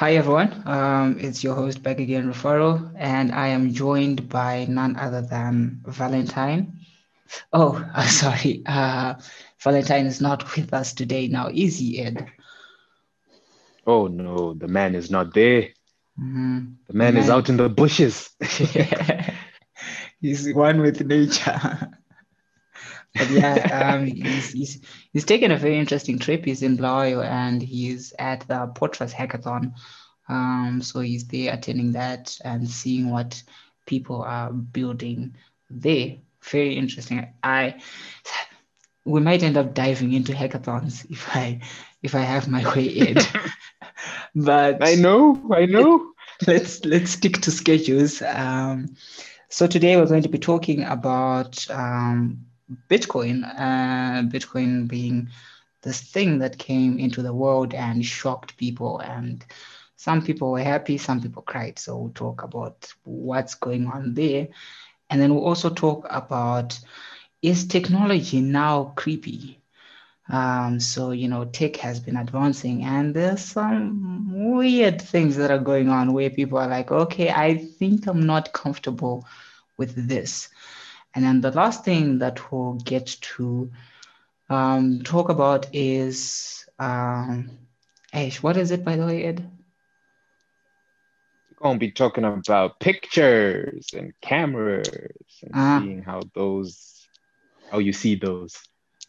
Hi, everyone. Um, it's your host back again, Rufaro, and I am joined by none other than Valentine. Oh, uh, sorry. Uh, Valentine is not with us today now, is he, Ed? Oh, no, the man is not there. Mhm. The man is out in the bushes. he's one with nature. But yeah, um, he's, he's he's taken a very interesting trip. He's in Blayo and he's at the Portras Hackathon. Um, so he's there attending that and seeing what people are building there. Very interesting. I we might end up diving into hackathons if I if I have my way in. But I know, I know. let's let's stick to schedules. Um, so today we're going to be talking about um, Bitcoin, uh, Bitcoin being this thing that came into the world and shocked people, and some people were happy, some people cried. So we'll talk about what's going on there, and then we'll also talk about is technology now creepy? Um, so you know, tech has been advancing, and there's some weird things that are going on where people are like, okay, I think I'm not comfortable with this. And then the last thing that we'll get to um, talk about is, um, Ash, what is it by the way, Ed? We're going to be talking about pictures and cameras and Ah. seeing how those, how you see those.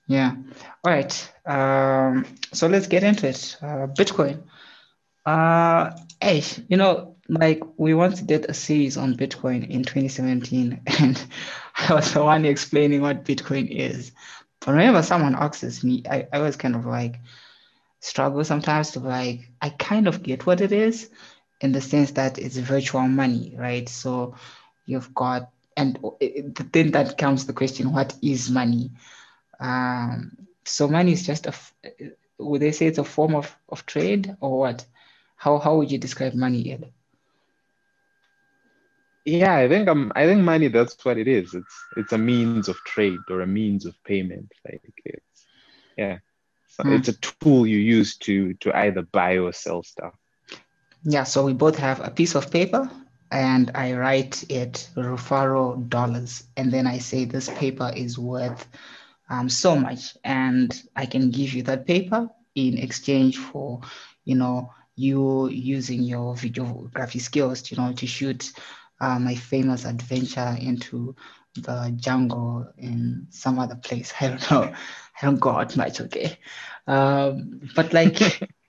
Yeah. All right. Um, so let's get into it. Uh, Bitcoin. Uh, Ash, you know, like we once did a series on Bitcoin in 2017, and I was the one explaining what Bitcoin is. But whenever someone asks me, I, I was kind of like struggle sometimes to like, I kind of get what it is in the sense that it's virtual money, right? So you've got, and it- then that comes the question, what is money? Um, so money is just a, would they say it's a form of, of trade or what? How how would you describe money, Ed? Yeah, I think um, I think money. That's what it is. It's it's a means of trade or a means of payment. Like it's yeah, so Hmm. it's a tool you use to to either buy or sell stuff. Yeah, so we both have a piece of paper and I write it Rufaro dollars, and then I say this paper is worth um, so much, and I can give you that paper in exchange for, you know, you using your videography skills, you know, to shoot uh, my famous adventure into the jungle in some other place. I don't know. I don't go out much, okay? Um, but like,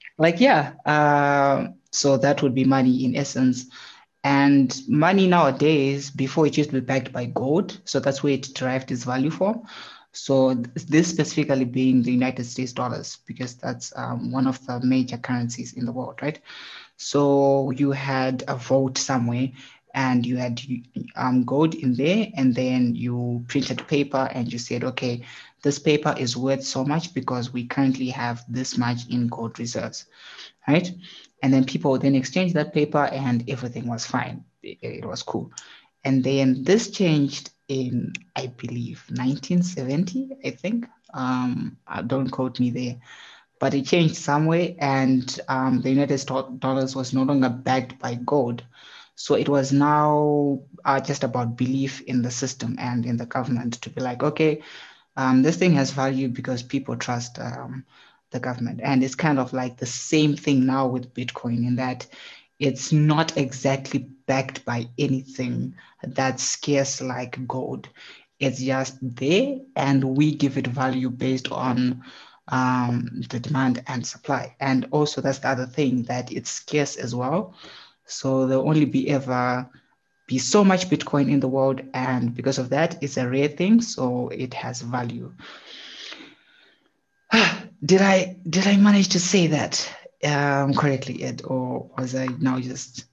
like yeah. Um, so that would be money in essence. And money nowadays, before it used to be backed by gold, so that's where it derived its value from. So th- this specifically being the United States dollars, because that's um, one of the major currencies in the world, right? So you had a vote somewhere, and you had um, gold in there, and then you printed paper, and you said, okay, this paper is worth so much because we currently have this much in gold reserves, right? And then people then exchange that paper, and everything was fine. It, it was cool. And then this changed in, I believe, 1970, I think. Um, uh, don't quote me there, but it changed some way, and um, the United States dollars was no longer backed by gold. So it was now uh, just about belief in the system and in the government to be like, okay, um, this thing has value because people trust um, the government. And it's kind of like the same thing now with Bitcoin in that it's not exactly backed by anything that's scarce like gold. It's just there, and we give it value based on um, the demand and supply. And also, that's the other thing that it's scarce as well. So there'll only be ever be so much Bitcoin in the world, and because of that, it's a rare thing, so it has value. Did I did I manage to say that um, correctly, Ed, or was I now just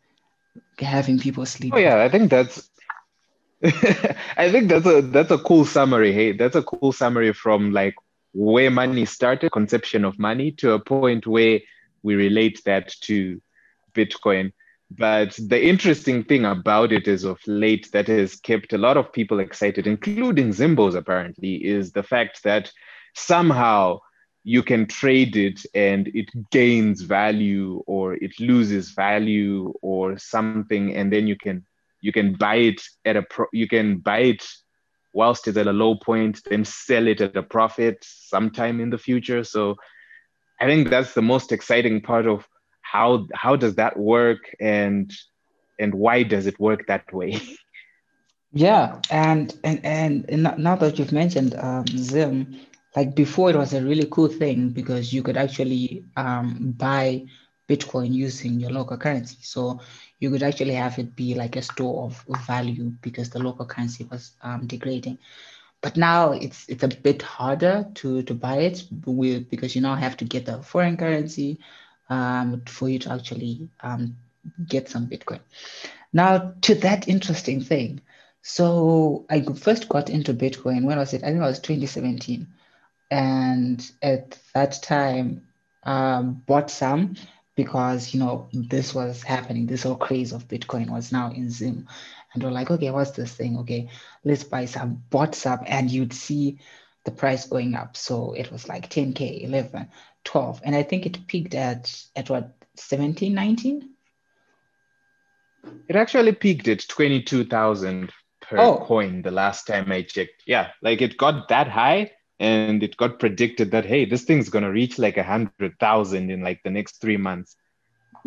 having people sleep? Oh yeah, I think that's I think that's a that's a cool summary. Hey, that's a cool summary from like where money started, conception of money, to a point where we relate that to Bitcoin. But the interesting thing about it is of late that has kept a lot of people excited, including Zimbos apparently, is the fact that somehow you can trade it and it gains value or it loses value or something and then you can you can buy it at a pro you can buy it whilst it's at a low point then sell it at a profit sometime in the future. So i think that's the most exciting part of how how does that work? And and why does it work that way? Yeah and and and now that you've mentioned um, zim like before it was a really cool thing because you could actually um, buy bitcoin using your local currency. So you could actually have it be like a store of value because the local currency was um, degrading. But now it's it's a bit harder to to buy it with because you now have to get the foreign currency um, for you to actually um, get some bitcoin. Now to that interesting thing so i first got into bitcoin when was it i think it was 2017 and at that time um, bought some because you know this was happening. This whole craze of bitcoin was now in zim and we're like okay what's this thing? Okay let's buy some bought some. And you'd see the price going up. So it was like 10k 11 12 and i think it peaked at at what 17 19 it actually peaked at 22000 per oh. coin the last time i checked. Yeah like it got that high and it got predicted that hey this thing's going to reach like a hundred thousand in like the next three months.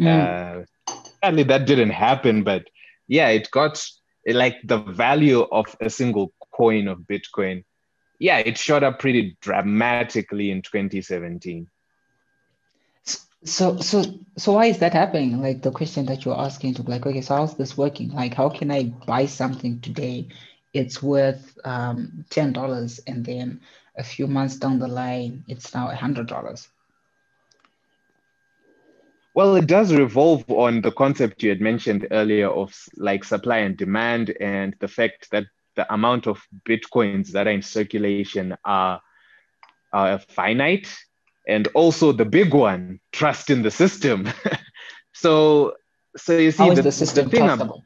Mm. uh, sadly that didn't happen but yeah it got like the value of a single coin of bitcoin yeah it shot up pretty dramatically in 2017 so so so why is that happening? Like the question that you're asking to like okay so how's this working? Like how can i buy something today? It's worth um, $10 and then a few months down the line, it's now a $100? Well, it does revolve on the concept you had mentioned earlier of like supply and demand, and the fact that the amount of bitcoins that are in circulation are, are finite, and also the big one, trust in the system. so, so you see, the, the, system the thing about,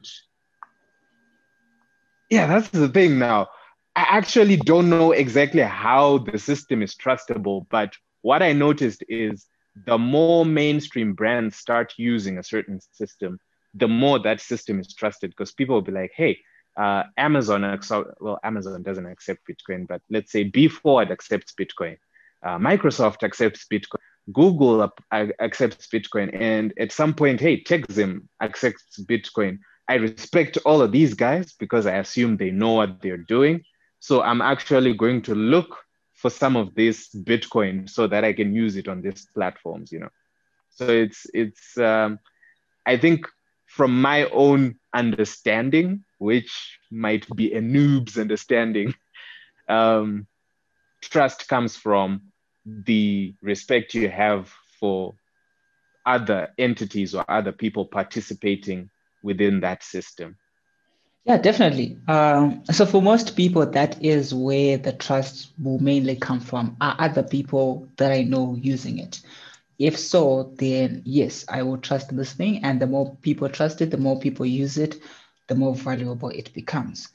yeah, that's the thing now. I actually don't know exactly how the system is trustable, but what I noticed is the more mainstream brands start using a certain system, the more that system is trusted because people will be like, hey, uh, Amazon, well, Amazon doesn't accept Bitcoin, but let's say Be Forward accepts Bitcoin, uh, Microsoft accepts Bitcoin, Google uh, accepts Bitcoin, and at some point, hey, TechZim accepts Bitcoin. I respect all of these guys because I assume they know what they're doing. So I'm actually going to look for some of this Bitcoin so that I can use it on these platforms, you know. So it's it's um, I think from my own understanding, which might be a noob's understanding, um, trust comes from the respect you have for other entities or other people participating within that system. Yeah, definitely. Um, so for most people, that is where the trust will mainly come from. Are other people that I know using it? If so, then yes, I will trust this thing. And the more people trust it, the more people use it, the more valuable it becomes.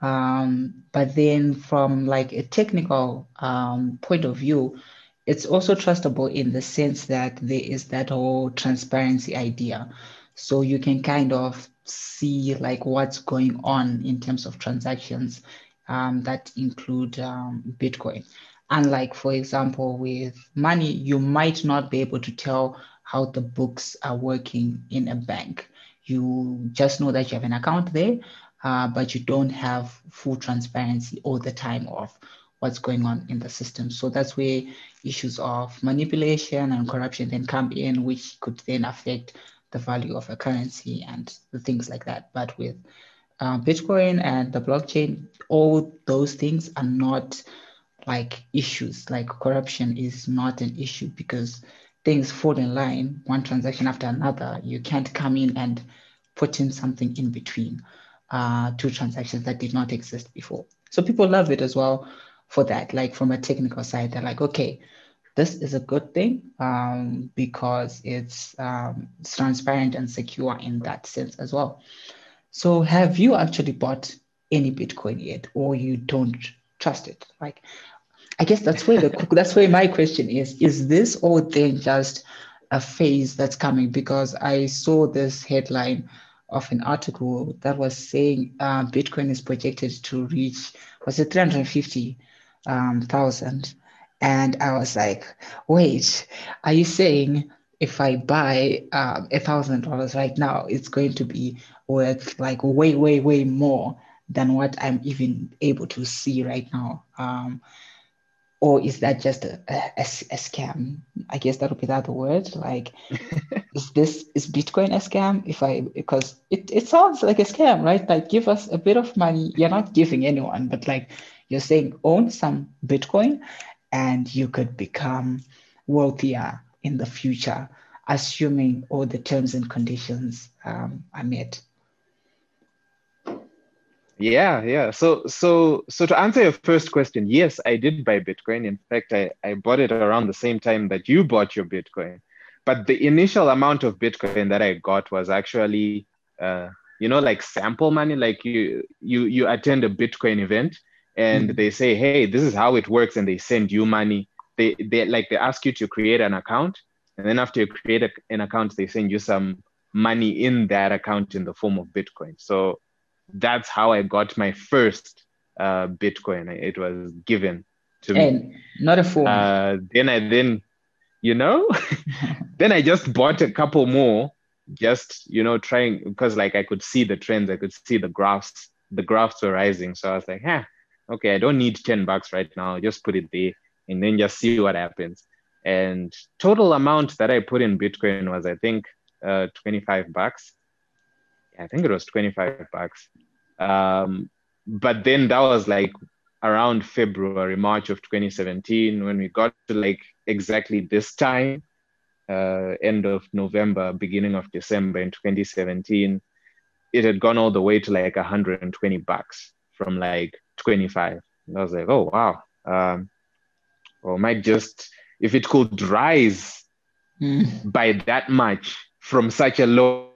Um, but then from like a technical um, point of view, it's also trustable in the sense that there is that whole transparency idea. So you can kind of see like what's going on in terms of transactions um, that include um, Bitcoin. Unlike, for example, with money, you might not be able to tell how the books are working in a bank. You just know that you have an account there, uh, but you don't have full transparency all the time of what's going on in the system. So that's where issues of manipulation and corruption then come in, which could then affect the value of a currency and things like that. But with uh, Bitcoin and the blockchain, all those things are not like issues. Like corruption is not an issue because things fall in line, one transaction after another. You can't come in and put in something in between uh, two transactions that did not exist before. So people love it as well for that. Like from a technical side, they're like, okay, this is a good thing um, because it's, um, it's transparent and secure in that sense as well. So have you actually bought any Bitcoin yet or you don't trust it? Like I guess that's where the that's where my question is: Is this all thing just a phase that's coming? Because I saw this headline of an article that was saying uh, Bitcoin is projected to reach was it three hundred fifty um, thousand, and I was like, wait, are you saying if I buy um, a thousand dollars right now, it's going to be worth like way, way, way more than what I'm even able to see right now? Um, or is that just a, a, a, scam? I guess that would be the other word. Like, is this is Bitcoin a scam? If I because it, it sounds like a scam, right? Like, give us a bit of money. You're not giving anyone, but like you're saying own some Bitcoin, and you could become wealthier in the future, assuming all the terms and conditions um, are met. Yeah, yeah. So, so, so to answer your first question, yes, I did buy Bitcoin. In fact, I, I bought it around the same time that you bought your Bitcoin. But the initial amount of Bitcoin that I got was actually, uh, you know, like sample money. Like you, you, you attend a Bitcoin event, and mm-hmm. they say, "Hey, this is how it works," and they send you money. They, they like they ask you to create an account, and then after you create a, an account, they send you some money in that account in the form of Bitcoin. So that's how I got my first uh, Bitcoin. It was given to me. And not a phone. Uh, then I then, you know, then I just bought a couple more, just you know, trying because like I could see the trends, I could see the graphs. The graphs were rising, so I was like, huh, okay, I don't need ten bucks right now. Just put it there, and then just see what happens. And total amount that I put in Bitcoin was, I think, uh, 25 bucks. I think it was 25 bucks. Um, but then that was like around February, March of 2017 when we got to like exactly this time, uh, end of November, beginning of December in 2017. It had gone all the way to like 120 bucks from like 25. And I was like, oh wow. Um, or might just if it could rise mm. by that much from such a low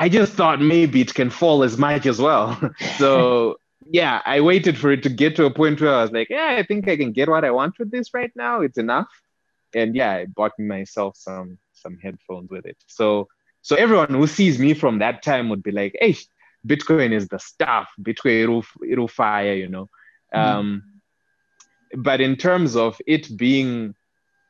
I just thought maybe it can fall as much as well. so yeah, I waited for it to get to a point where I was like, yeah, I think I can get what I want with this right now. It's enough. And yeah, I bought myself some some headphones with it. So so everyone who sees me from that time would be like, hey, Bitcoin is the stuff. Bitcoin it'll, it'll fire, you know. Mm. Um, but in terms of it being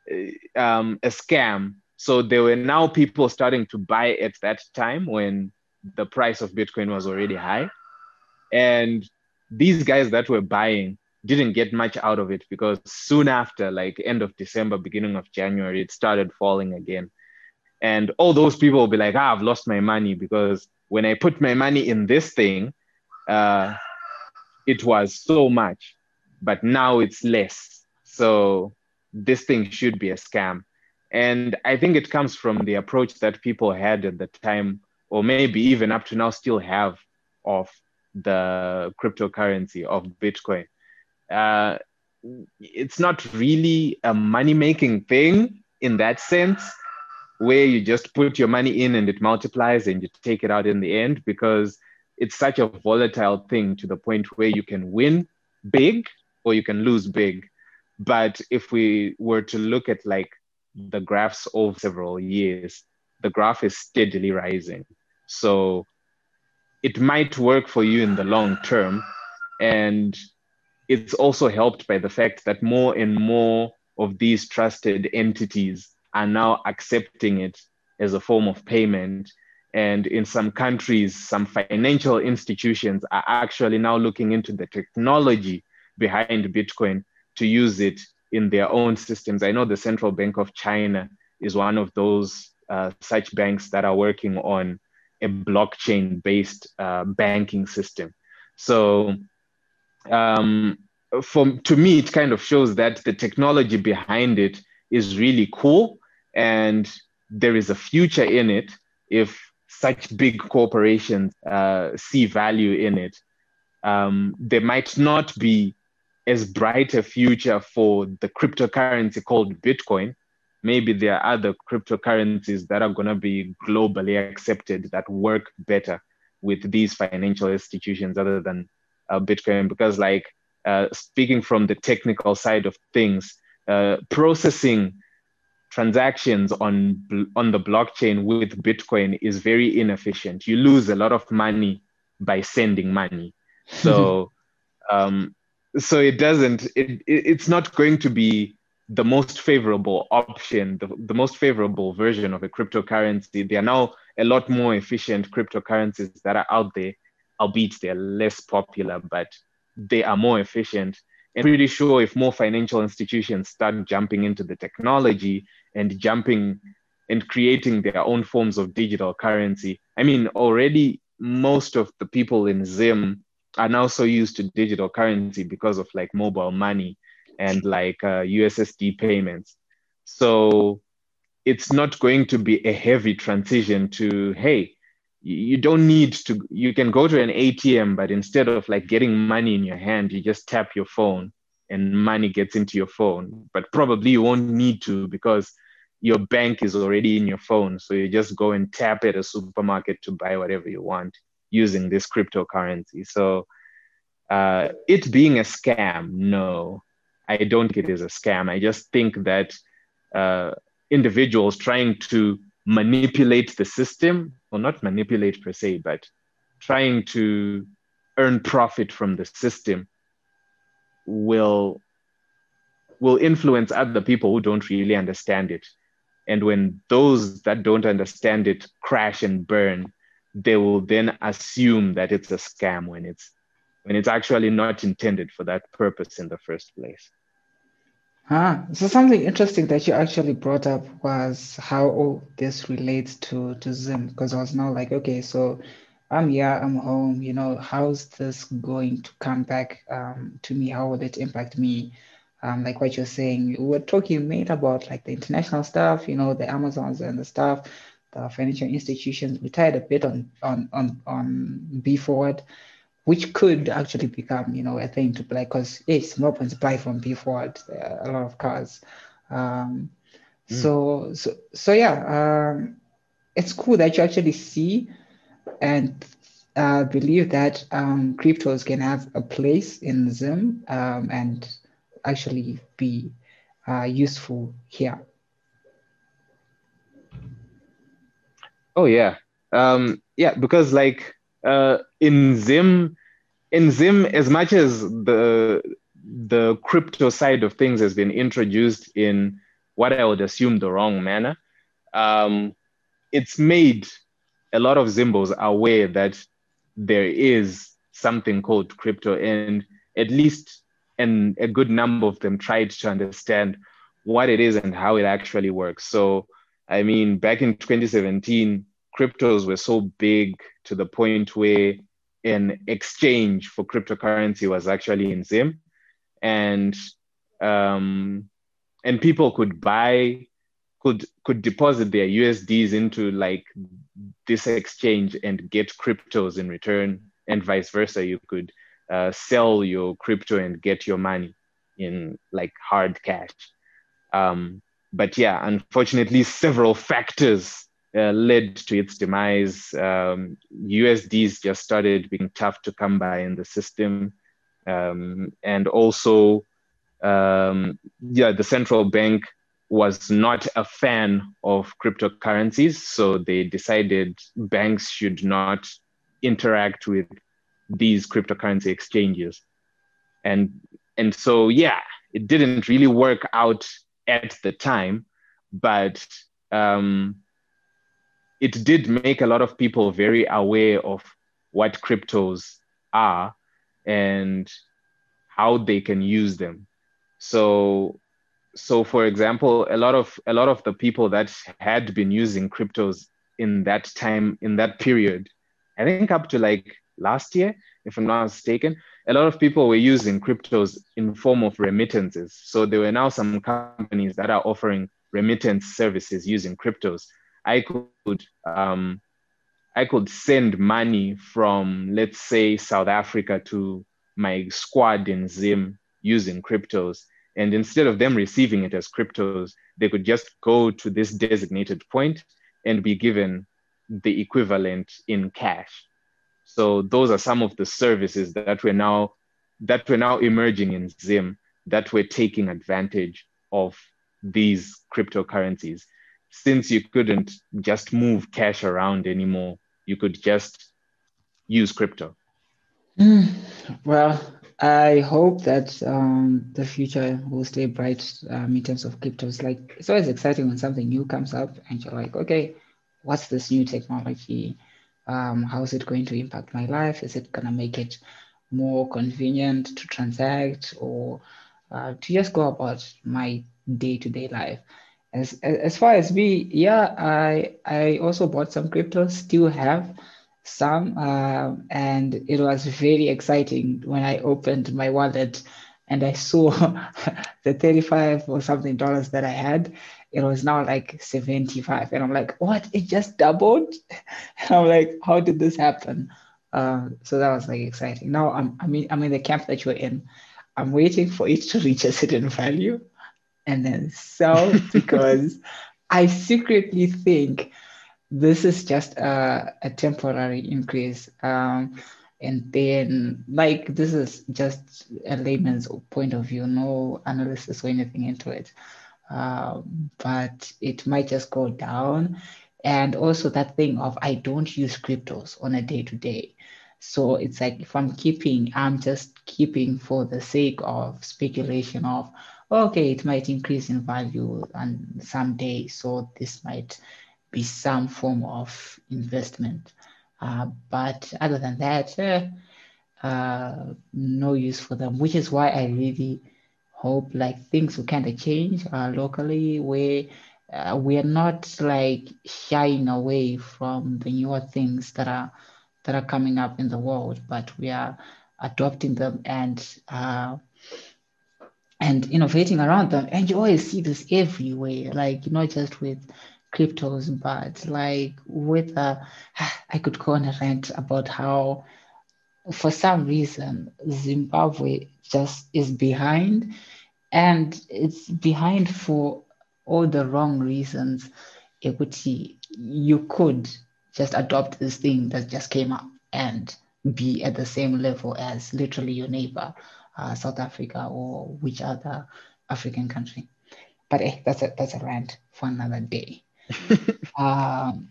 uh, um, a scam, so there were now people starting to buy at that time when the price of Bitcoin was already high. And these guys that were buying didn't get much out of it because soon after, like end of December, beginning of January, it started falling again. And all those people will be like, ah, I've lost my money because when I put my money in this thing, uh, it was so much, but now it's less. So this thing should be a scam. And I think it comes from the approach that people had at the time, or maybe even up to now still have of the cryptocurrency of Bitcoin. Uh, it's not really a money making thing in that sense, where you just put your money in and it multiplies and you take it out in the end, because it's such a volatile thing to the point where you can win big or you can lose big. But if we were to look at like the graphs over several years, the graph is steadily rising. So it might work for you in the long term. And it's also helped by the fact that more and more of these trusted entities are now accepting it as a form of payment. And in some countries, some financial institutions are actually now looking into the technology behind Bitcoin to use it in their own systems. I know the Central Bank of China is one of those uh, such banks that are working on a blockchain based uh, banking system. So, um, for, to me, it kind of shows that the technology behind it is really cool and there is a future in it if such big corporations uh, see value in it. Um, there might not be as bright a future for the cryptocurrency called Bitcoin. Maybe there are other cryptocurrencies that are going to be globally accepted that work better with these financial institutions other than uh, Bitcoin. Because, like, uh, speaking from the technical side of things, uh, processing transactions on on the blockchain with Bitcoin is very inefficient. You lose a lot of money by sending money. So um, so it doesn't it, it's not going to be the most favorable option, the, the most favorable version of a cryptocurrency. There are now a lot more efficient cryptocurrencies that are out there, albeit they're less popular, but they are more efficient. And pretty sure if more financial institutions start jumping into the technology and jumping and creating their own forms of digital currency, I mean, already most of the people in Zim are now so used to digital currency because of like mobile money and like uh, USSD payments. So it's not going to be a heavy transition to, hey, you don't need to, you can go to an ATM, but instead of like getting money in your hand, you just tap your phone and money gets into your phone. But probably you won't need to because your bank is already in your phone. So you just go and tap at a supermarket to buy whatever you want using this cryptocurrency. So uh, it being a scam, no, I don't think it is a scam. I just think that uh, individuals trying to manipulate the system, or not manipulate per se, but trying to earn profit from the system will will influence other people who don't really understand it. And when those that don't understand it crash and burn, they will then assume that it's a scam when it's when it's actually not intended for that purpose in the first place. Ah, so something interesting that you actually brought up was how all this relates to to Zim, because I was now like, okay, so I'm here, I'm home, you know, how's this going to come back um, to me? How will it impact me? Um, like what you're saying, we were talking made about like the international stuff, you know, the Amazons and the stuff, the financial institutions. We tied a bit on on on on Be Forward, which could actually become, you know, a thing to play because yes, more points buy from Be Forward, a lot of cars. Um, mm. So so so yeah, um, it's cool that you actually see and uh, believe that um, cryptos can have a place in Zim um, and actually be uh, useful here. Oh yeah, um, yeah, because like uh, in Zim, in Zim, as much as the the crypto side of things has been introduced in what I would assume the wrong manner, um, it's made a lot of Zimbos aware that there is something called crypto, and at least and a good number of them tried to understand what it is and how it actually works. So, I mean, back in 2017, cryptos were so big to the point where an exchange for cryptocurrency was actually in Zim, and um, and people could buy could could deposit their USDs into like this exchange and get cryptos in return, and vice versa. You could uh, sell your crypto and get your money in like hard cash. Um, but yeah, unfortunately, several factors uh, led to its demise. Um, USDs just started being tough to come by in the system. Um, and also, um, yeah, the central bank was not a fan of cryptocurrencies. So they decided banks should not interact with these cryptocurrency exchanges. And, and so, yeah, it didn't really work out at the time, but um, it did make a lot of people very aware of what cryptos are and how they can use them. So so for example a lot of a lot of the people that had been using cryptos in that time in that period i think up to like last year if i'm not mistaken a lot of people were using cryptos in form of remittances so there were now some companies that are offering remittance services using cryptos I could um, I could send money from let's say South Africa to my squad in Zim using cryptos. And instead of them receiving it as cryptos, they could just go to this designated point and be given the equivalent in cash. So those are some of the services that we're now that were now emerging in Zim that we're taking advantage of these cryptocurrencies. Since you couldn't just move cash around anymore, you could just use crypto. Mm, well, I hope that um, the future will stay bright um, in terms of cryptos. Like it's always exciting when something new comes up and you're like, okay, what's this new technology? Um, how is it going to impact my life? Is it gonna make it more convenient to transact or uh, to just go about my day-to-day life? As, as far as me, yeah, I I also bought some crypto, still have some, uh, and it was very exciting when I opened my wallet and I saw the 35 or something dollars that I had. It was now like 75. And I'm like, what? It just doubled? And I'm like, how did this happen? Uh, so that was like exciting. Now I'm, I mean, I'm in the camp that you're in. I'm waiting for it to reach a certain value and then sell because I secretly think this is just a, a temporary increase. Um, and then, like, this is just a layman's point of view, no analysis or anything into it. Uh, but it might just go down. And also, that thing of I don't use cryptos on a day to day. So it's like if I'm keeping, I'm just keeping for the sake of speculation of, okay, it might increase in value and someday. So this might be some form of investment. Uh, but other than that, uh, no use for them, which is why I really hope like things will kind of change uh, locally where uh, we're not like shying away from the newer things that are that are coming up in the world, but we are adopting them and uh, and innovating around them. And you always see this everywhere, like not just with cryptos, but like with a, I could go on a rant about how for some reason Zimbabwe just is behind and it's behind for all the wrong reasons. Equity, you could just adopt this thing that just came up and be at the same level as literally your neighbor, uh, South Africa or which other African country. But eh, that's a that's a rant for another day. Um,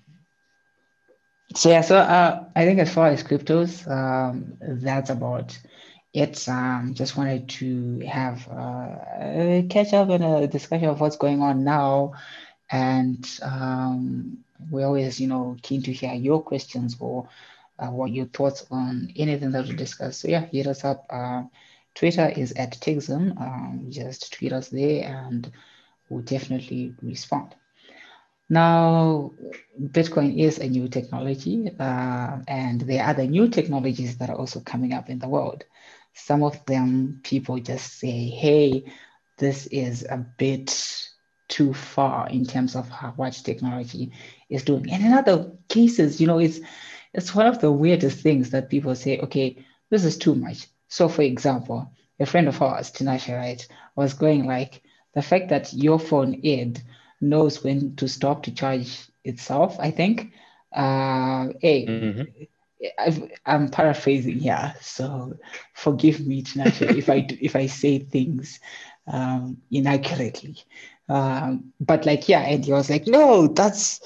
so yeah, so uh, I think as far as cryptos, um, that's about it. Um, just wanted to have uh, a catch up and a discussion of what's going on now, and um, we're always, you know, keen to hear your questions or uh, what your thoughts on anything that we discuss. So yeah, hit us up. Uh, Twitter is at Techzim. Um, just tweet us there, and we'll definitely respond. Now, Bitcoin is a new technology, uh, and there are other new technologies that are also coming up in the world. Some of them, people just say, hey, this is a bit too far in terms of how much technology is doing. And in other cases, you know, it's it's one of the weirdest things that people say, okay, this is too much. So, for example, a friend of ours, Tinashe, right, was going like, the fact that your phone id knows when to stop to charge itself, I think. Uh, hey, mm-hmm. i am paraphrasing here, so forgive me, if I if I say things um, inaccurately. Um, but like, yeah, and he was like, no, that's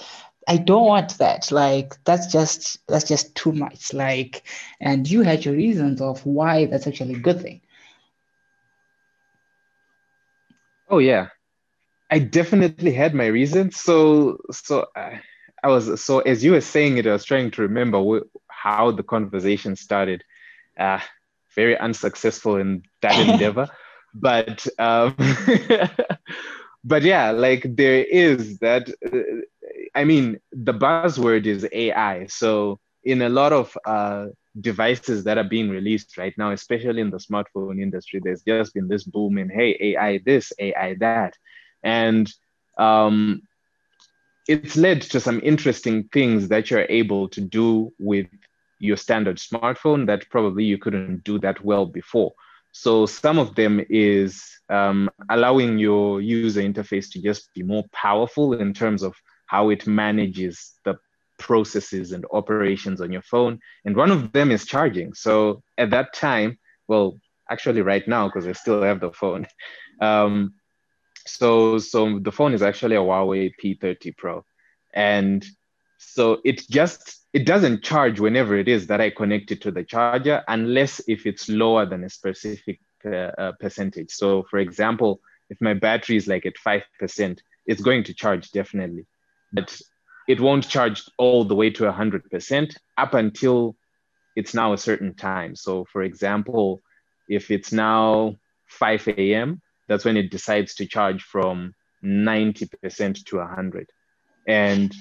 I don't want that. Like, that's just that's just too much. Like, and you had your reasons of why that's actually a good thing. Oh yeah, I definitely had my reasons. So, so I, I was so as you were saying it, I was trying to remember wh- how the conversation started. Uh, very unsuccessful in that endeavor, but um, but yeah, like there is that. Uh, I mean, the buzzword is AI. So in a lot of uh, devices that are being released right now, especially in the smartphone industry, there's just been this boom in hey, AI this, AI that and um, it's led to some interesting things that you're able to do with your standard smartphone that probably you couldn't do that well before. So some of them is um, allowing your user interface to just be more powerful in terms of how it manages the processes and operations on your phone. And one of them is charging. So at that time, well, actually right now because I still have the phone. Um, so so the phone is actually a Huawei P30 Pro, and so it just it doesn't charge whenever it is that I connect it to the charger, unless if it's lower than a specific uh, uh, percentage. So for example, if my battery is like at five percent, it's going to charge definitely, but it won't charge all the way to hundred percent up until it's now a certain time. So for example, if it's now 5 a.m., that's when it decides to charge from 90% to 100. And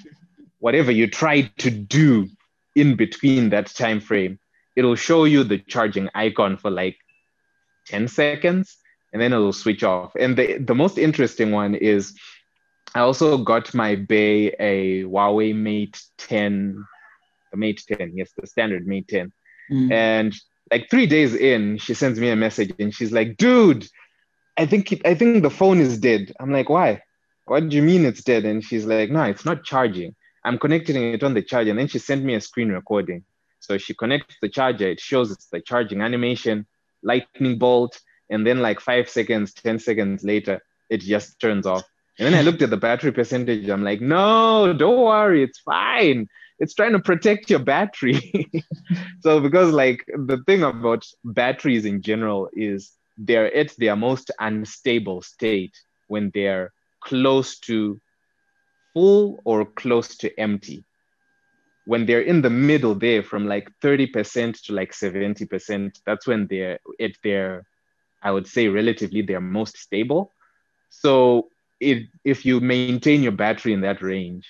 whatever you try to do in between that time frame, it'll show you the charging icon for like 10 seconds and then it'll switch off. And the, the most interesting one is I also got my Bay a Huawei Mate 10, the Mate 10, yes, the standard Mate 10. Mm. And like three days in, she sends me a message and she's like, dude, I think I think the phone is dead. I'm like, why? What do you mean it's dead? And she's like, no, it's not charging. I'm connecting it on the charger. And then she sent me a screen recording. So she connects the charger, it shows it's the charging animation, lightning bolt, and then like five seconds, 10 seconds later, it just turns off. And then I looked at the battery percentage. I'm like, no, don't worry, it's fine. It's trying to protect your battery. so because like the thing about batteries in general is they're at their most unstable state when they're close to full or close to empty. When they're in the middle there from like 30% to like 70%, that's when they're at their, I would say, relatively their most stable. So if, if you maintain your battery in that range,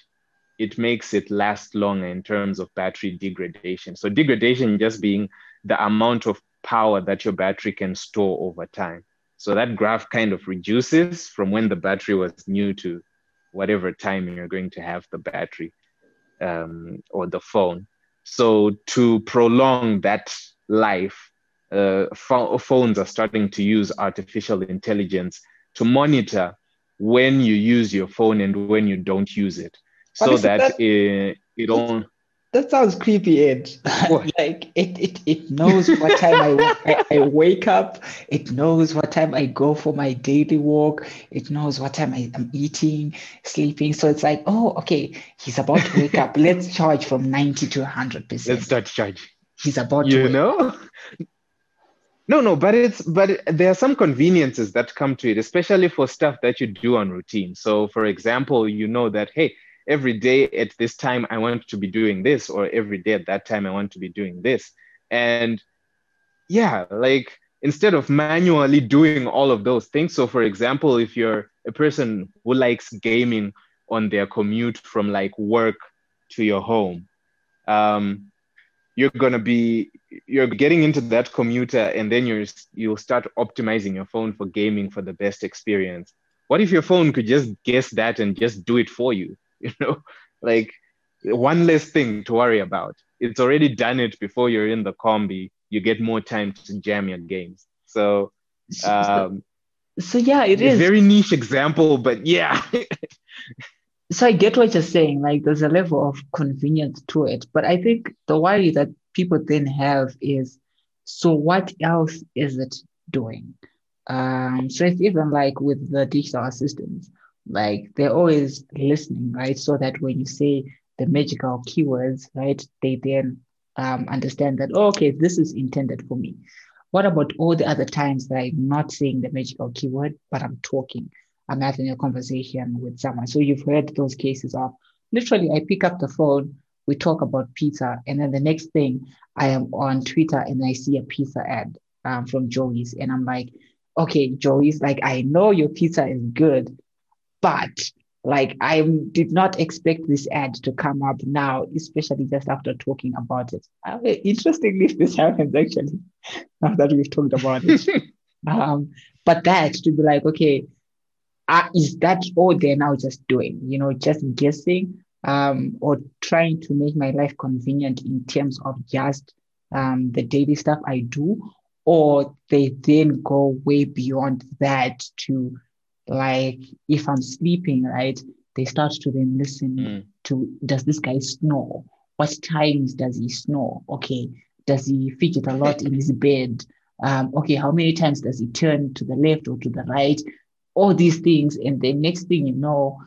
it makes it last longer in terms of battery degradation. So degradation just being the amount of power that your battery can store over time. So that graph kind of reduces from when the battery was new to whatever time you're going to have the battery um, or the phone. So to prolong that life, uh, phones are starting to use artificial intelligence to monitor when you use your phone and when you don't use it, so that, that it, it don't that sounds creepy, Ed. like it, it, it knows what time I, I, I, wake up. It knows what time I go for my daily walk. It knows what time I am eating, sleeping. So it's like, oh, okay, he's about to wake up. Let's charge from 90 to 100%. Let's start charging. He's about you to. You know? No, no, but it's but there are some conveniences that come to it, especially for stuff that you do on routine. So, for example, you know that hey, every day at this time I want to be doing this, or every day at that time I want to be doing this. And yeah, like instead of manually doing all of those things. So, for example, if you're a person who likes gaming on their commute from like work to your home, um, you're gonna be you're getting into that commuter, and then you're you'll start optimizing your phone for gaming for the best experience. What if your phone could just guess that and just do it for you? you know like one less thing to worry about. It's already done it before you're in the combi. You get more time to jam your games. So um, so yeah it is. very niche example but yeah. So i get what you're saying. Like there's a level of convenience to it. But i think the worry that people then have is so what else is it doing? Um so it's even like with the digital assistants like they're always listening, right? So that when you say the magical keywords, right, they then um, understand that, oh, okay, this is intended for me. What about all the other times that I'm not saying the magical keyword, but I'm talking, I'm having a conversation with someone? So you've heard those cases of literally, I pick up the phone, we talk about pizza, and then the next thing I am on Twitter and I see a pizza ad um, from Joey's, and I'm like, okay, Joey's, like, I know your pizza is good, but like I did not expect this ad to come up now, especially just after talking about it. Uh, interestingly, this happens actually now that we've talked about it. um, but that to be like, okay, uh, is that all they're now just doing? You know, just guessing um, or trying to make my life convenient in terms of just um, the daily stuff I do, or they then go way beyond that to like if I'm sleeping, right, they start to then listen mm. to does this guy snore? What times does he snore? Okay, does he fidget a lot in his bed? Um, okay, how many times does he turn to the left or to the right? All these things, and the next thing you know,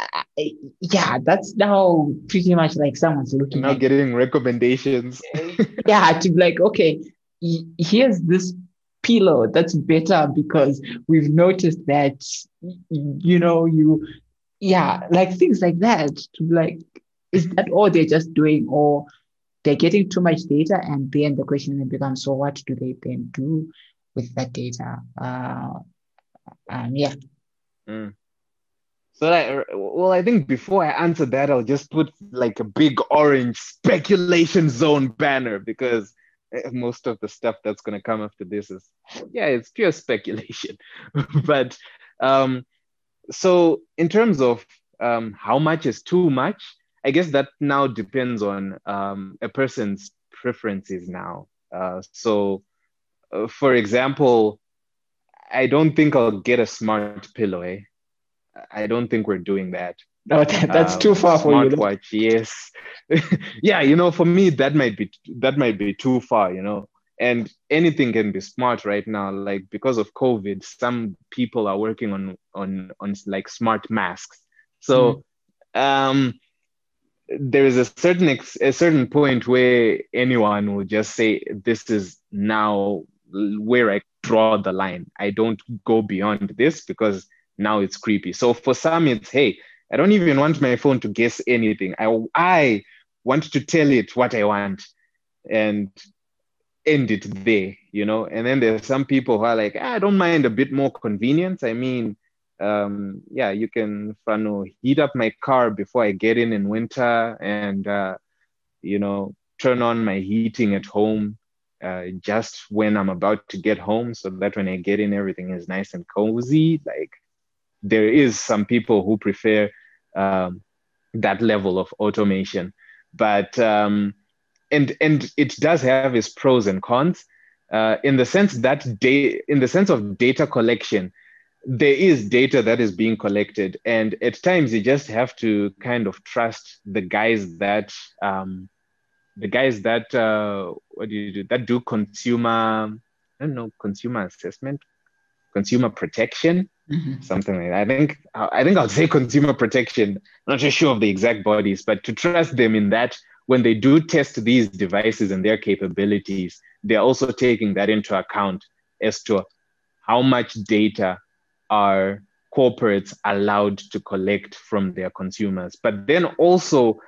I, yeah, that's now pretty much like someone's looking now getting recommendations. yeah to be like okay here's this pillow. That's better because we've noticed that you know you yeah like things like that. To like is that all they're just doing or they're getting too much data and then the question then becomes so what do they then do with that data? Uh um yeah. Mm. So, like, well, I think before I answer that, I'll just put like a big orange speculation zone banner because most of the stuff that's going to come after this is, yeah, it's pure speculation. but um, so, in terms of um, how much is too much, I guess that now depends on um, a person's preferences now. Uh, so, uh, for example, I don't think I'll get a smart pillow. Eh? I don't think we're doing that. No, that, that's too far for you. Smartwatch, yes. yeah, you know, for me that might be that might be too far, you know. And anything can be smart right now. Like because of COVID, some people are working on on on like smart masks. So mm. um there is a certain ex- a certain point where anyone will just say this is now where I draw the line. I don't go beyond this because now it's creepy. So for some, it's hey, I don't even want my phone to guess anything. I I want to tell it what I want and end it there, you know. And then there's some people who are like, ah, I don't mind a bit more convenience. I mean, um, yeah, you can know, heat up my car before I get in in winter and uh, you know turn on my heating at home uh, just when I'm about to get home, so that when I get in, everything is nice and cozy. Like there is some people who prefer um, that level of automation, but um, and and it does have its pros and cons. Uh, in the sense that da- in the sense of data collection, there is data that is being collected, and at times you just have to kind of trust the guys that um, the guys that uh, what do you do? That do consumer I don't know consumer assessment, consumer protection Mm-hmm. Something like that. I think I think I'll say consumer protection. I'm not sure of the exact bodies, but to trust them in that when they do test these devices and their capabilities, they're also taking that into account as to how much data are corporates allowed to collect from their consumers. But then also,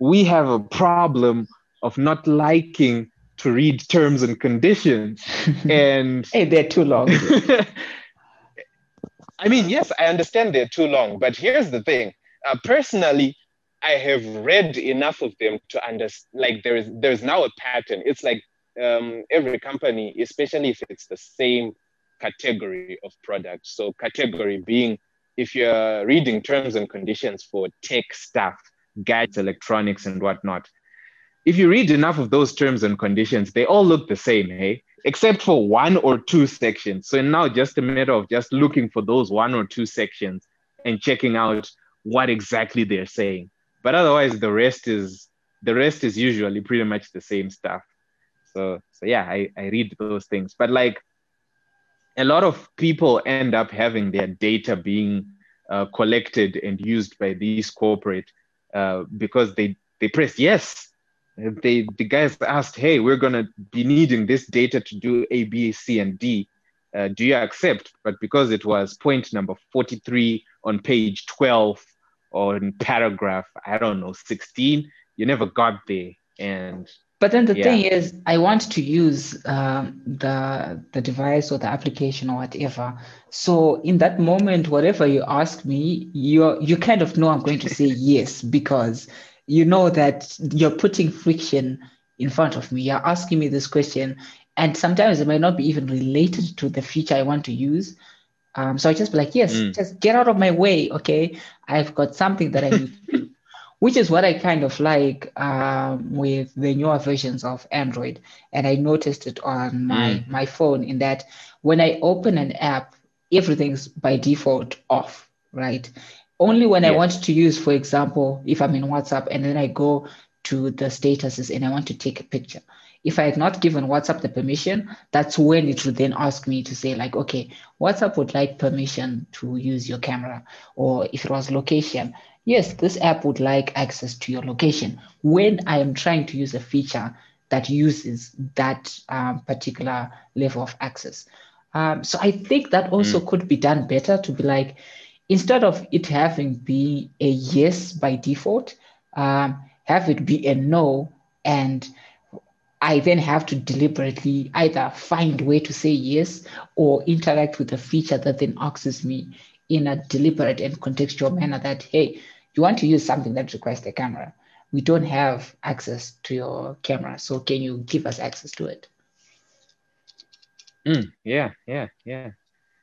we have a problem of not liking to read terms and conditions. and hey, they're too long. I mean, yes, I understand they're too long, but here's the thing. Uh, personally, I have read enough of them to understand. Like there is there's now a pattern. It's like um, every company, especially if it's the same category of product. So category being if you're reading terms and conditions for tech stuff, gadgets, electronics, and whatnot. If you read enough of those terms and conditions, they all look the same, hey? except for one or two sections. So now just a matter of just looking for those one or two sections and checking out what exactly they're saying. But otherwise, the rest is the rest is usually pretty much the same stuff. So so yeah, I, I read those things. But like a lot of people end up having their data being uh, collected and used by these corporate uh, because they they press yes they the guys asked, "Hey, we're gonna be needing this data to do A, B, C, and D. Uh, do you accept?" But because it was point number forty-three on page twelve or in paragraph, I don't know, sixteen, you never got there. And but then the yeah. thing is, I want to use uh, the the device or the application or whatever. So in that moment, whatever you ask me, you you kind of know I'm going to say yes because you know that you're putting friction in front of me. You're asking me this question, and sometimes it might not be even related to the feature I want to use. Um, so I just be like, yes, mm. just get out of my way. Okay. I've got something that I need to do, which is what I kind of like um, with the newer versions of Android. And I noticed it on my, mm. my phone in that when I open an app, everything's by default off, right? Only when yeah. I want to use, for example, if I'm in WhatsApp and then I go to the statuses and I want to take a picture, if I had not given WhatsApp the permission, that's when it would then ask me to say, like, okay, WhatsApp would like permission to use your camera. Or if it was location, yes, this app would like access to your location. When I am trying to use a feature that uses that um, particular level of access. Um, so I think that also mm. could be done better to be like, instead of it having be a yes by default, um, have it be a no and I then have to deliberately either find a way to say yes or interact with a feature that then asks me in a deliberate and contextual manner that, hey, you want to use something that requires a camera. We don't have access to your camera. So can you give us access to it? Mm, yeah, yeah, yeah.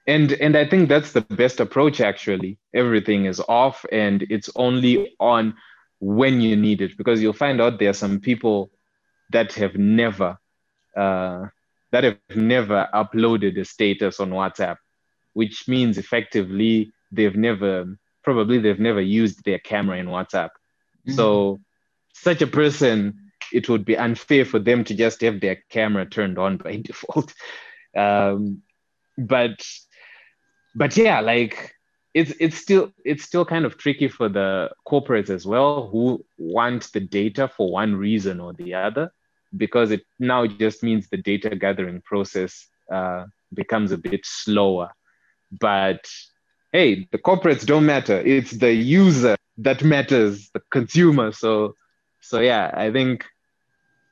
And and I think that's the best approach actually. Everything is off and it's only on when you need it because you'll find out there are some people that have never uh, that have never uploaded a status on WhatsApp, which means effectively they've never probably they've never used their camera in WhatsApp. Mm-hmm. So such a person, it would be unfair for them to just have their camera turned on by default. Um, but but yeah, like it's it's still it's still kind of tricky for the corporates as well who want the data for one reason or the other because it now just means the data gathering process uh, becomes a bit slower. But hey the corporates don't matter. It's the user that matters the consumer. So so yeah i think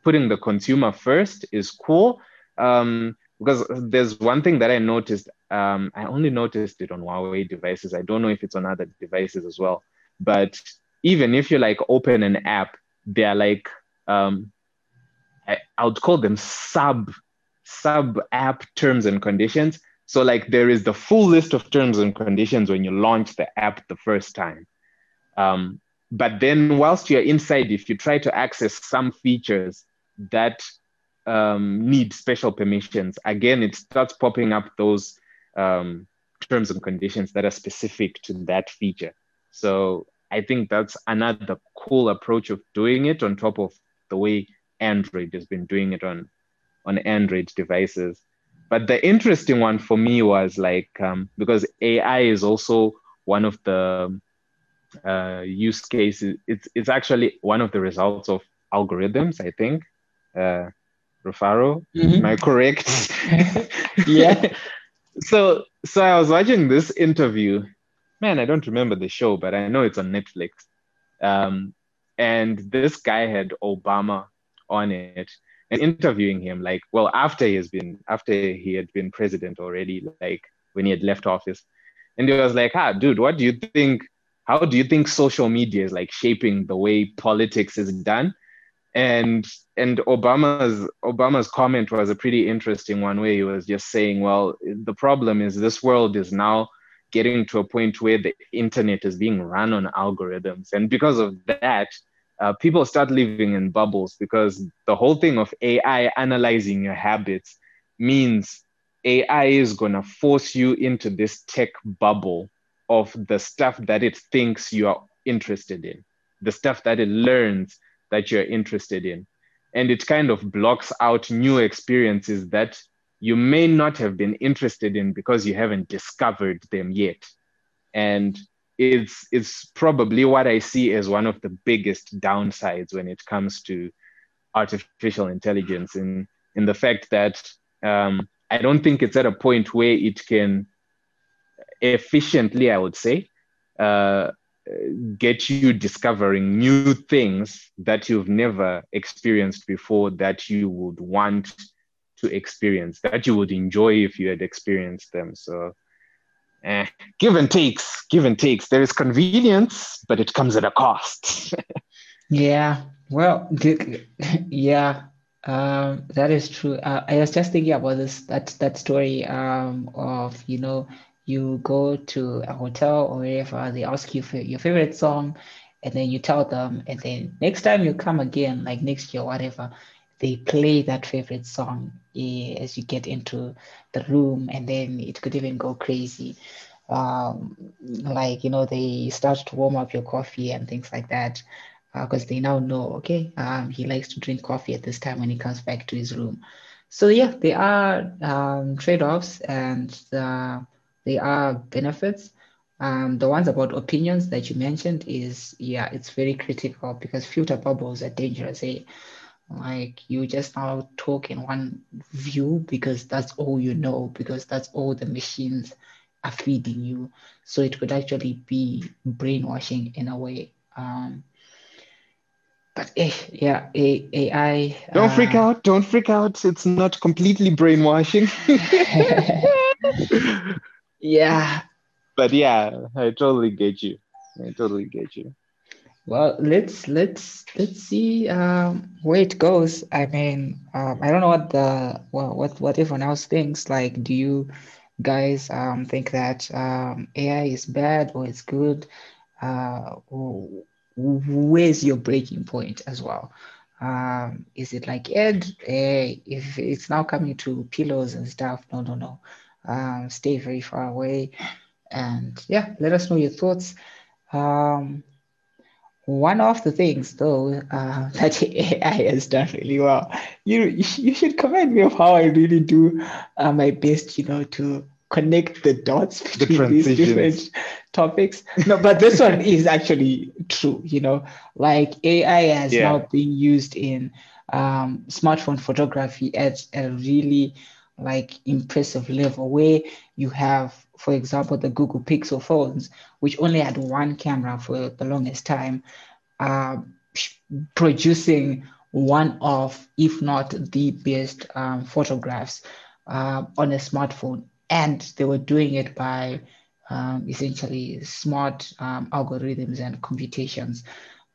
putting the consumer first is cool. Um, because there's one thing that i noticed um, I only noticed it on Huawei devices. I don't know if it's on other devices as well. But even if you like open an app, they're like um, I, I would call them sub sub app terms and conditions. So like there is the full list of terms and conditions when you launch the app the first time. Um, but then whilst you're inside, if you try to access some features that um, need special permissions, again, it starts popping up those um, terms and conditions that are specific to that feature. So I think that's another cool approach of doing it on top of the way Android has been doing it on on Android devices. But the interesting one for me was like um, because AI is also one of the uh, use cases. It's it's actually one of the results of algorithms. I think. Uh, Rufaro, mm-hmm. am I correct? yeah so so I was watching this interview. Man, I don't remember the show, but I know it's on Netflix. Um, and this guy had Obama on it and interviewing him, like, well, after he has been after he had been president already, like when he had left office. And he was like, ah, dude, what do you think? How do you think social media is like shaping the way politics is done? And and Obama's Obama's comment was a pretty interesting one where he was just saying, well, the problem is this world is now getting to a point where the internet is being run on algorithms, and because of that, uh, people start living in bubbles because the whole thing of AI analyzing your habits means AI is gonna force you into this tech bubble of the stuff that it thinks you are interested in, the stuff that it learns that you're interested in. And it kind of blocks out new experiences that you may not have been interested in because you haven't discovered them yet. And it's, it's probably what I see as one of the biggest downsides when it comes to artificial intelligence in, in the fact that um, I don't think it's at a point where it can efficiently, I would say, uh, get you discovering new things that you've never experienced before that you would want to experience that you would enjoy if you had experienced them. So eh, give and takes give and takes. There is convenience but it comes at a cost. Yeah. Well yeah um, that is true. Uh, i was just thinking about this that that story um, of you know you go to a hotel or wherever, they ask you for your favorite song, and then you tell them, and then next time you come again, like next year, whatever, they play that favorite song eh, as you get into the room, and then it could even go crazy. Um, like you know, they start to warm up your coffee and things like that. because uh, they now know, okay, um, he likes to drink coffee at this time when he comes back to his room. So yeah, there are um, trade-offs and uh, there are benefits. Um, the ones about opinions that you mentioned is, yeah, it's very critical because filter bubbles are dangerous. Eh? Like you just now talk in one view because that's all you know, because that's all the machines are feeding you. So it could actually be brainwashing in a way. Um, but eh, yeah, AI. Don't uh, freak out. Don't freak out. It's not completely brainwashing. yeah. But yeah, I totally get you. I totally get you. Well, let's let's let's see um, where it goes. I mean, um, I don't know what the well, what what everyone else thinks. Like, do you guys um, think that um, AI is bad or it's good? Uh, where's your breaking point as well? Um, is it like Ed? Eh, if it's now coming to pillows and stuff, no, no, no. Um, stay very far away. And yeah, let us know your thoughts. Um, one of the things, though, uh, that AI has done really well, you you should commend me of how I really do uh, my best, you know, to connect the dots between the these different topics. No, but this one is actually true. You know, like AI has yeah. now been used in um, smartphone photography at a really like impressive level where you have for example the google pixel phones which only had one camera for the longest time uh, producing one of if not the best um, photographs uh, on a smartphone and they were doing it by um, essentially smart um, algorithms and computations.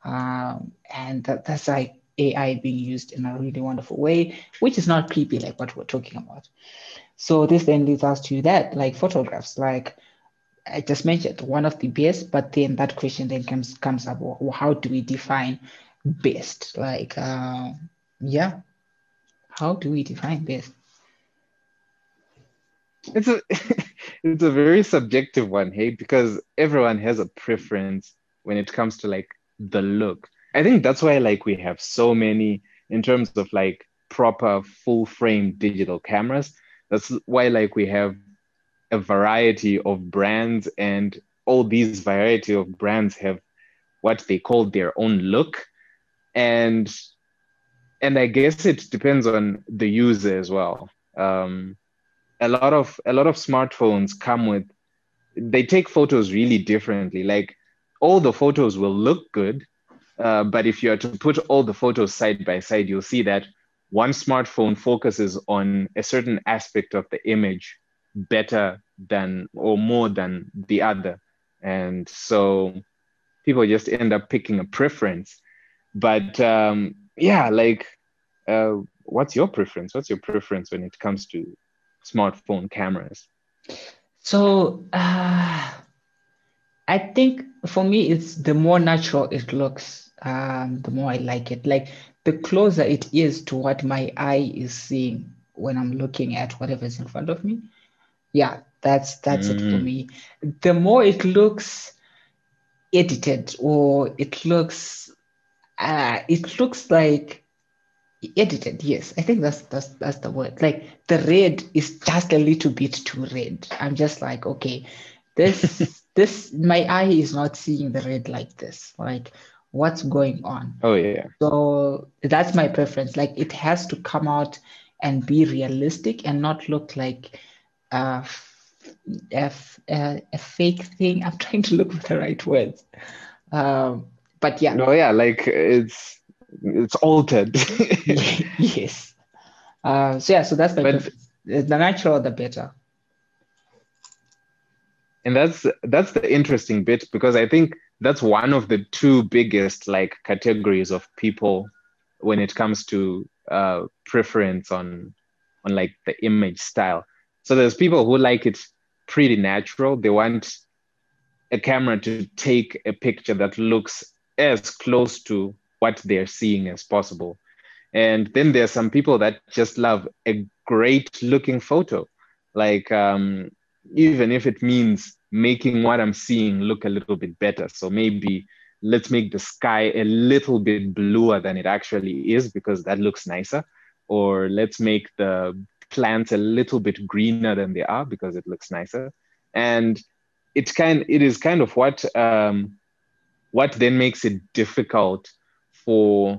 Um, and that, that's like AI being used in a really wonderful way, which is not creepy like what we're talking about. So this then leads us to that, like photographs, like I just mentioned, one of the best, but then that question then comes comes up, well, how do we define best? Like, uh, yeah, how do we define best? it's a it's a very subjective one hey because everyone has a preference when it comes to like the look i think that's why like we have so many in terms of like proper full frame digital cameras. That's why like we have a variety of brands and all these variety of brands have what they call their own look. And and i guess it depends on the user as well. Um, a lot of a lot of smartphones come with they take photos really differently. Like all the photos will look good uh, but if you are to put all the photos side by side you'll see that one smartphone focuses on a certain aspect of the image better than or more than the other. And so people just end up picking a preference. But um, yeah like uh, what's your preference? What's your preference when it comes to smartphone cameras? So uh, I think for me, it's the more natural it looks, um, the more I like it. Like the closer it is to what my eye is seeing when I'm looking at whatever's in front of me. Yeah, that's that's mm. it for mm. me. The more it looks edited or it looks uh, it looks like edited yes i think that's that's that's the word like the red is just a little bit too red i'm just like okay this this my eye is not seeing the red like this like what's going on. Oh yeah. So that's my preference. Like it has to come out and be realistic and not look like a, a, a fake thing. I'm trying to look for the right words. Um but yeah. No yeah like it's it's altered. yes. Uh, so yeah, so that's the but, the natural the better. And that's that's the interesting bit because I think that's one of the two biggest like categories of people when it comes to uh, preference on on like the image style. So there's people who like it pretty natural. They want a camera to take a picture that looks as close to what they're seeing as possible. And then there's some people that just love a great looking photo, like um, even if it means making what I'm seeing look a little bit better. So maybe let's make the sky a little bit bluer than it actually is because that looks nicer. Or let's make the plants a little bit greener than they are because it looks nicer. And it's kind it is kind of what um, what then makes it difficult for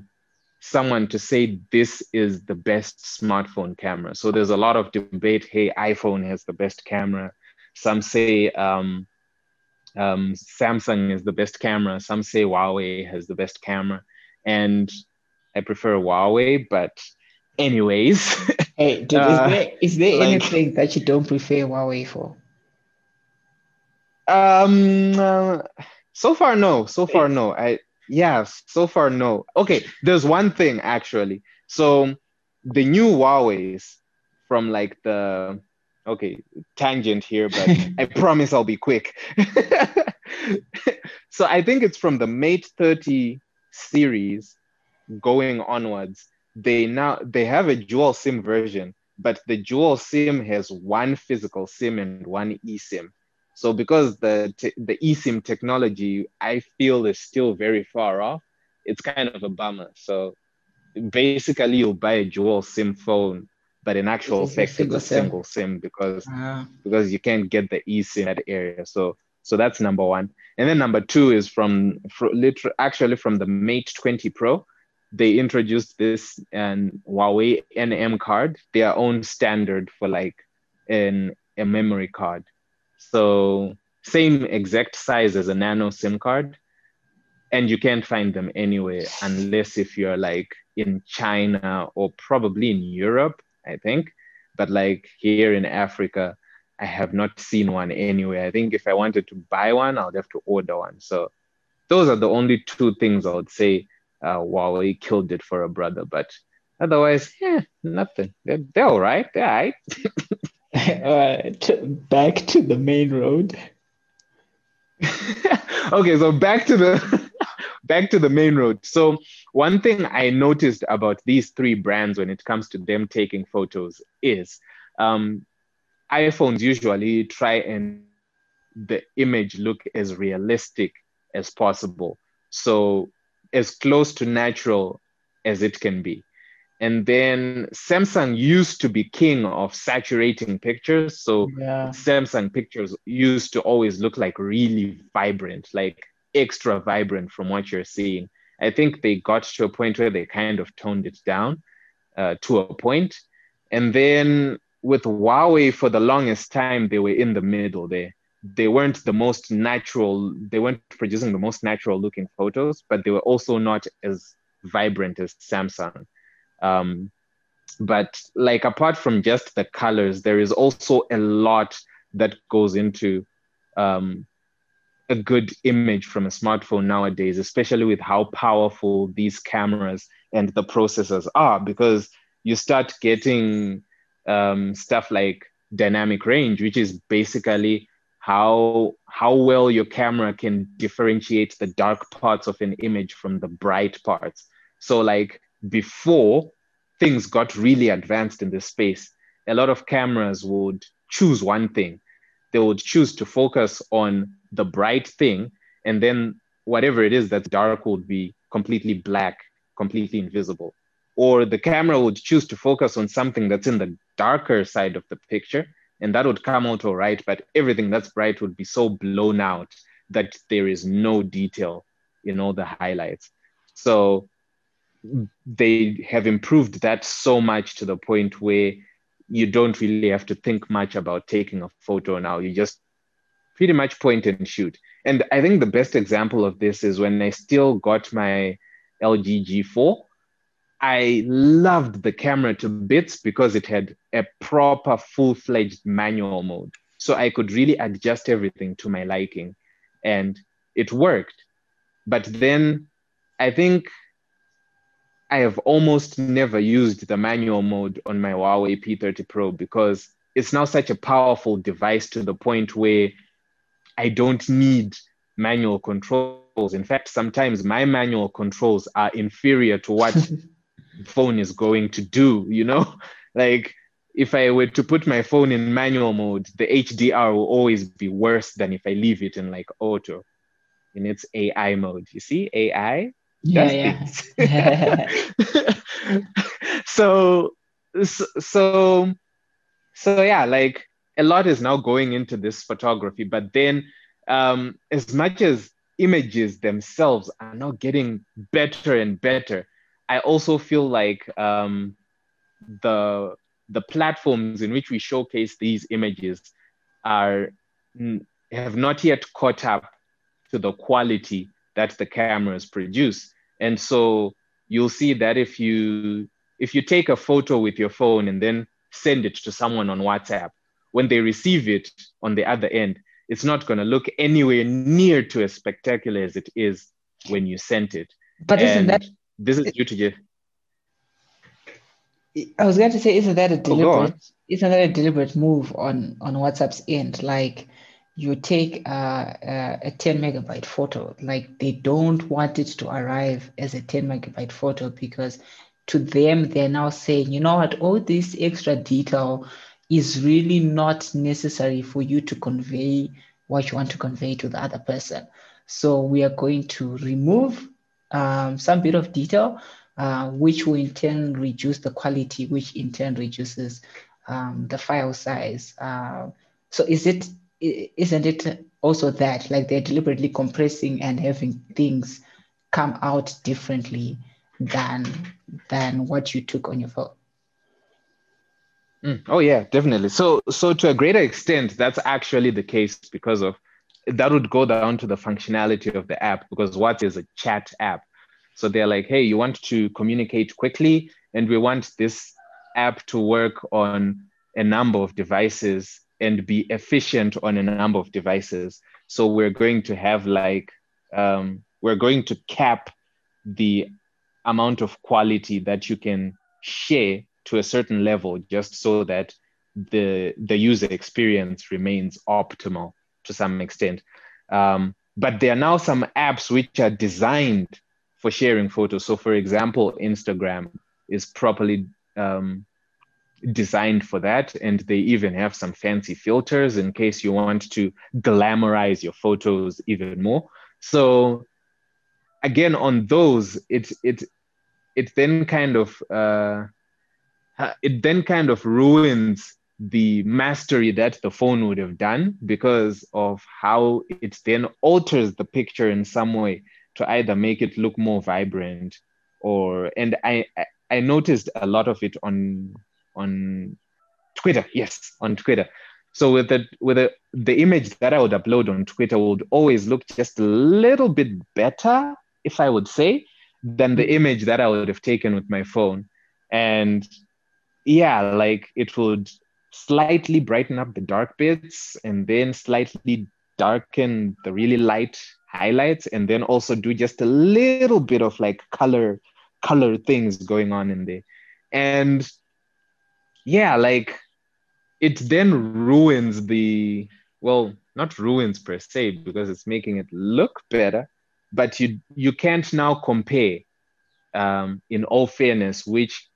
someone to say this is the best smartphone camera. So there's a lot of debate hey iphone has the best camera some say um, um, Samsung is the best camera. Some say Huawei has the best camera, and I prefer Huawei. But anyways, hey, dude, uh, is there is there like, anything that you don't prefer Huawei for? Um, uh, so far no. So far no. I yes. So far no. Okay, there's one thing actually. So the new Huawei's from like the okay tangent here but i promise i'll be quick. So i think it's from the mate 30 series going onwards they now they have a dual sim version but the dual sim has one physical sim and one esim. So because the the esim technology i feel is still very far off it's kind of a bummer. So basically you'll buy a dual sim phone but in actual fact it's a single sim because uh, because you can't get the eSIM in that area. So so that's number one. And then number two is from, from literally actually from the Mate 20 Pro. They introduced this and Huawei NM card, their own standard for like in a memory card. So same exact size as a nano SIM card. And you can't find them anywhere unless if you're like in China or probably in Europe I think. But like here in Africa, I have not seen one anywhere. I think if I wanted to buy one, I would have to order one. So those are the only two things I would say uh, Huawei killed it for a brother. But otherwise, yeah, nothing. They're, they're all right. They're all right. back to the main road. okay, so back to the back to the main road. So one thing I noticed about these three brands when it comes to them taking photos is um, iPhones usually try and the image look as realistic as possible. So as close to natural as it can be. And then Samsung used to be king of saturating pictures. So yeah. Samsung pictures used to always look like really vibrant, like extra vibrant from what you're seeing. I think they got to a point where they kind of toned it down uh, to a point. And then with Huawei, for the longest time, they were in the middle there. They weren't the most natural, they weren't producing the most natural looking photos, but they were also not as vibrant as Samsung. Um, but like apart from just the colors, there is also a lot that goes into um, a good image from a smartphone nowadays, especially with how powerful these cameras and the processors are, because you start getting um, stuff like dynamic range, which is basically how how well your camera can differentiate the dark parts of an image from the bright parts. So like before things got really advanced in this space, a lot of cameras would choose one thing. They would choose to focus on the bright thing, and then whatever it is that's dark would be completely black, completely invisible. Or the camera would choose to focus on something that's in the darker side of the picture, and that would come out all right, but everything that's bright would be so blown out that there is no detail in all the highlights. So they have improved that so much to the point where you don't really have to think much about taking a photo now. You just pretty much point and shoot. And I think the best example of this is when I still got my LG G4. I loved the camera to bits because it had a proper full fledged manual mode. So I could really adjust everything to my liking and it worked. But then I think I have almost never used the manual mode on my Huawei P30 Pro because it's now such a powerful device to the point where I don't need manual controls. In fact, sometimes my manual controls are inferior to what phone is going to do, you know? Like if I were to put my phone in manual mode, the HDR will always be worse than if I leave it in like auto, in its AI mode. You see, AI. Yeah, yeah. so, so, so yeah, like a lot is now going into this photography, but then um, as much as images themselves are now getting better and better, I also feel like um, the the platforms in which we showcase these images are have not yet caught up to the quality that the cameras produce. And so you'll see that if you if you take a photo with your phone and then send it to someone on WhatsApp, when they receive it on the other end, it's not going to look anywhere near to as spectacular as it is when you sent it. But isn't that this is due to just I was going to say, isn't that a oh, deliberate? Oh, isn't that a deliberate move on on WhatsApp's end? Like, you take uh, uh, a 10 megabyte photo, like they don't want it to arrive as a 10 megabyte photo because to them they're now saying, you know what, all this extra detail is really not necessary for you to convey what you want to convey to the other person. So we are going to remove um, some bit of detail uh, which will in turn reduce the quality, which in turn reduces um, the file size. Uh, so is it isn't it also that like they're deliberately compressing and having things come out differently than than what you took on your phone? Mm. Oh yeah, definitely. So so to a greater extent, that's actually the case because of that would go down to the functionality of the app because what is a chat app? So they're like, hey, you want to communicate quickly, and we want this app to work on a number of devices and be efficient on a number of devices. So we're going to have like, um, we're going to cap the amount of quality that you can share to a certain level just so that the the user experience remains optimal to some extent um, but there are now some apps which are designed for sharing photos. So, for example, Instagram is properly um, designed for that. And they even have some fancy filters in case you want to glamorize your photos even more. So, again, on those, it, it, it then kind of uh, it then kind of ruins the mastery that the phone would have done because of how it then alters the picture in some way to either make it look more vibrant or and I I noticed a lot of it on on Twitter. Yes, on Twitter. So with the with the, the image that I would upload on Twitter would always look just a little bit better, if I would say, than the image that I would have taken with my phone. And yeah, like it would slightly brighten up the dark bits and then slightly darken the really light highlights and then also do just a little bit of like color color things going on in there and yeah like it then ruins the well not ruins per se because it's making it look better but you you can't now compare um, in all fairness which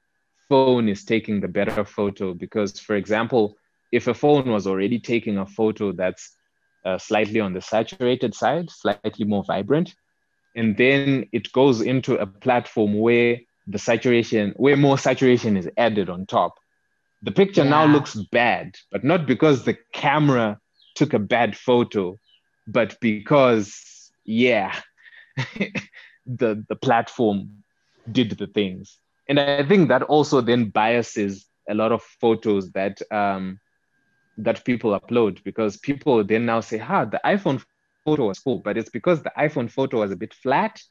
phone is taking the better photo because for example if a phone was already taking a photo that's uh, slightly on the saturated side, slightly more vibrant. And then it goes into a platform where the saturation, where more saturation is added on top. The picture yeah. now looks bad, but not because the camera took a bad photo, but because, yeah, the, the platform did the things. And I think that also then biases a lot of photos that um, that people upload because people then now say, "Ha, the iPhone photo was cool," but it's because the iPhone photo was a bit flat.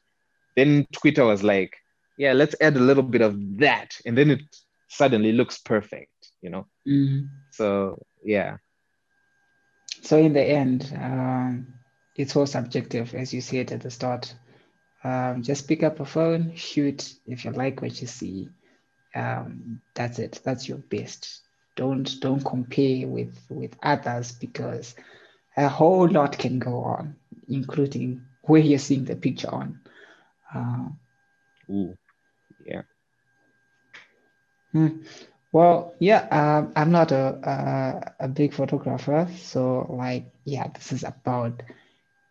Then Twitter was like, "Yeah, let's add a little bit of that," and then it suddenly looks perfect, you know. Mm-hmm. So yeah. So in the end, um, it's all subjective, as you said at the start. Um, just pick up a phone, shoot. If you like what you see, um, that's it. That's your best don't don't compare with with others because a whole lot can go on, including where you're seeing the picture on. Uh, Ooh, yeah. Hmm. Well, yeah, um, I'm not a, a, a big photographer, so like, yeah, this is about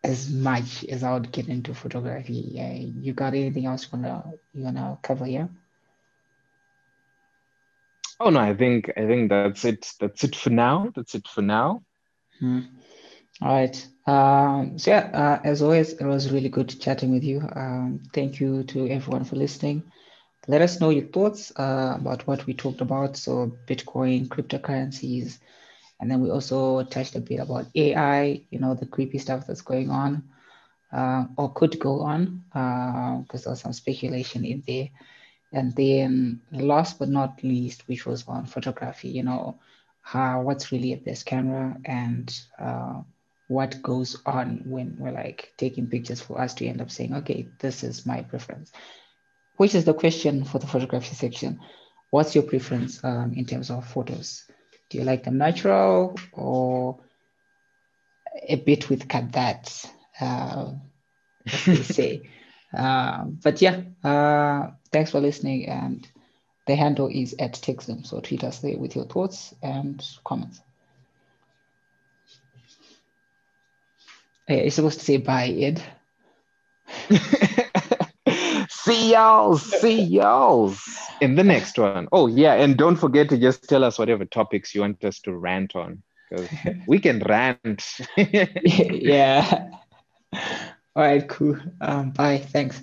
as much as I would get into photography. Uh, you got anything else you wanna you wanna cover here? Oh no, I think I think that's it. That's it for now. That's it for now. Hmm. All right. Um, so yeah, uh, as always, it was really good chatting with you. Um, thank you to everyone for listening. Let us know your thoughts uh, about what we talked about. So Bitcoin, cryptocurrencies, and then we also touched a bit about AI. You know the creepy stuff that's going on, uh, or could go on, because uh, there's some speculation in there. And then last but not least, which was on photography. You know, how what's really a best camera and uh, what goes on when we're like taking pictures for us to end up saying, okay, this is my preference, which is the question for the photography section. What's your preference um, in terms of photos? Do you like them natural or a bit with that? Uh, say. uh, but yeah, uh, thanks for listening. And the handle is at Techzim. So tweet us there with your thoughts and comments. Hey, you're supposed to say bye, Ed. see y'all, see y'all in the next one. Oh yeah, and don't forget to just tell us whatever topics you want us to rant on, because we can rant. yeah. All right, cool. Um, bye. Thanks.